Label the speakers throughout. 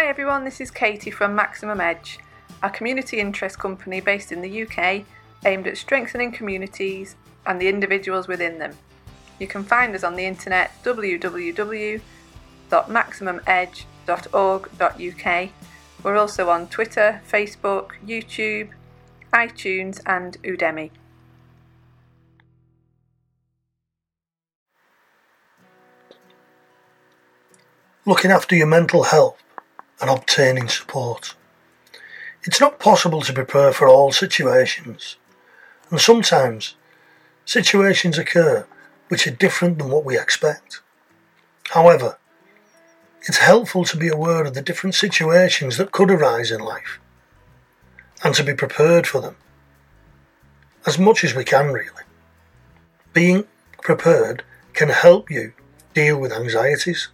Speaker 1: Hi everyone, this is Katie from Maximum Edge, a community interest company based in the UK aimed at strengthening communities and the individuals within them. You can find us on the internet www.maximumedge.org.uk. We're also on Twitter, Facebook, YouTube, iTunes, and Udemy.
Speaker 2: Looking after your mental health and obtaining support. It's not possible to prepare for all situations, and sometimes situations occur which are different than what we expect. However, it's helpful to be aware of the different situations that could arise in life and to be prepared for them as much as we can, really. Being prepared can help you deal with anxieties,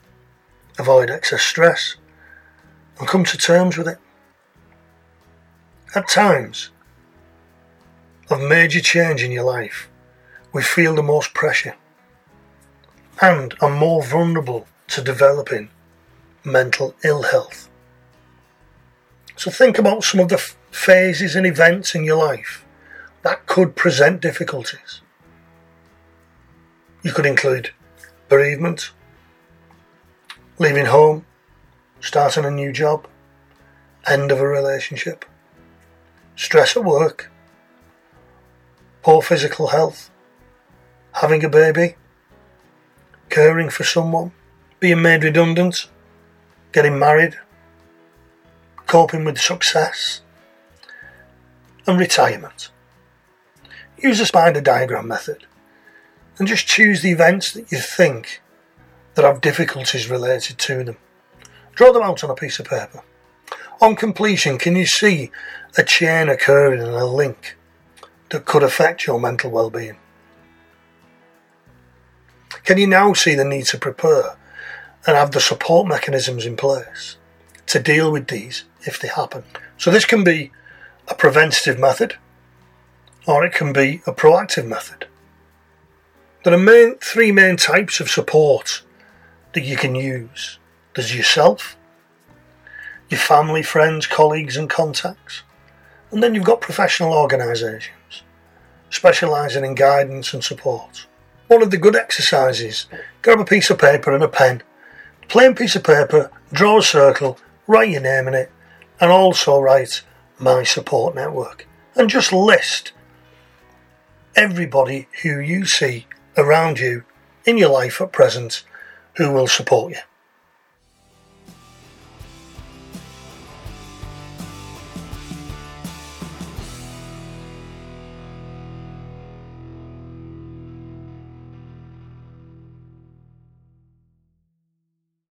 Speaker 2: avoid excess stress, and come to terms with it. At times of major change in your life, we feel the most pressure and are more vulnerable to developing mental ill health. So think about some of the f- phases and events in your life that could present difficulties. You could include bereavement, leaving home, starting a new job, end of a relationship, stress at work, poor physical health, having a baby, caring for someone, being made redundant, getting married, coping with success, and retirement. Use the spider diagram method and just choose the events that you think that have difficulties related to them. Draw them out on a piece of paper. On completion, can you see a chain occurring and a link that could affect your mental well-being? Can you now see the need to prepare and have the support mechanisms in place to deal with these if they happen? So this can be a preventative method or it can be a proactive method. There are main, three main types of support that you can use. There's yourself, your family, friends, colleagues and contacts, and then you've got professional organisations specialising in guidance and support. One of the good exercises, grab a piece of paper and a pen, plain piece of paper, draw a circle, write your name in it, and also write my support network. And just list everybody who you see around you in your life at present who will support you.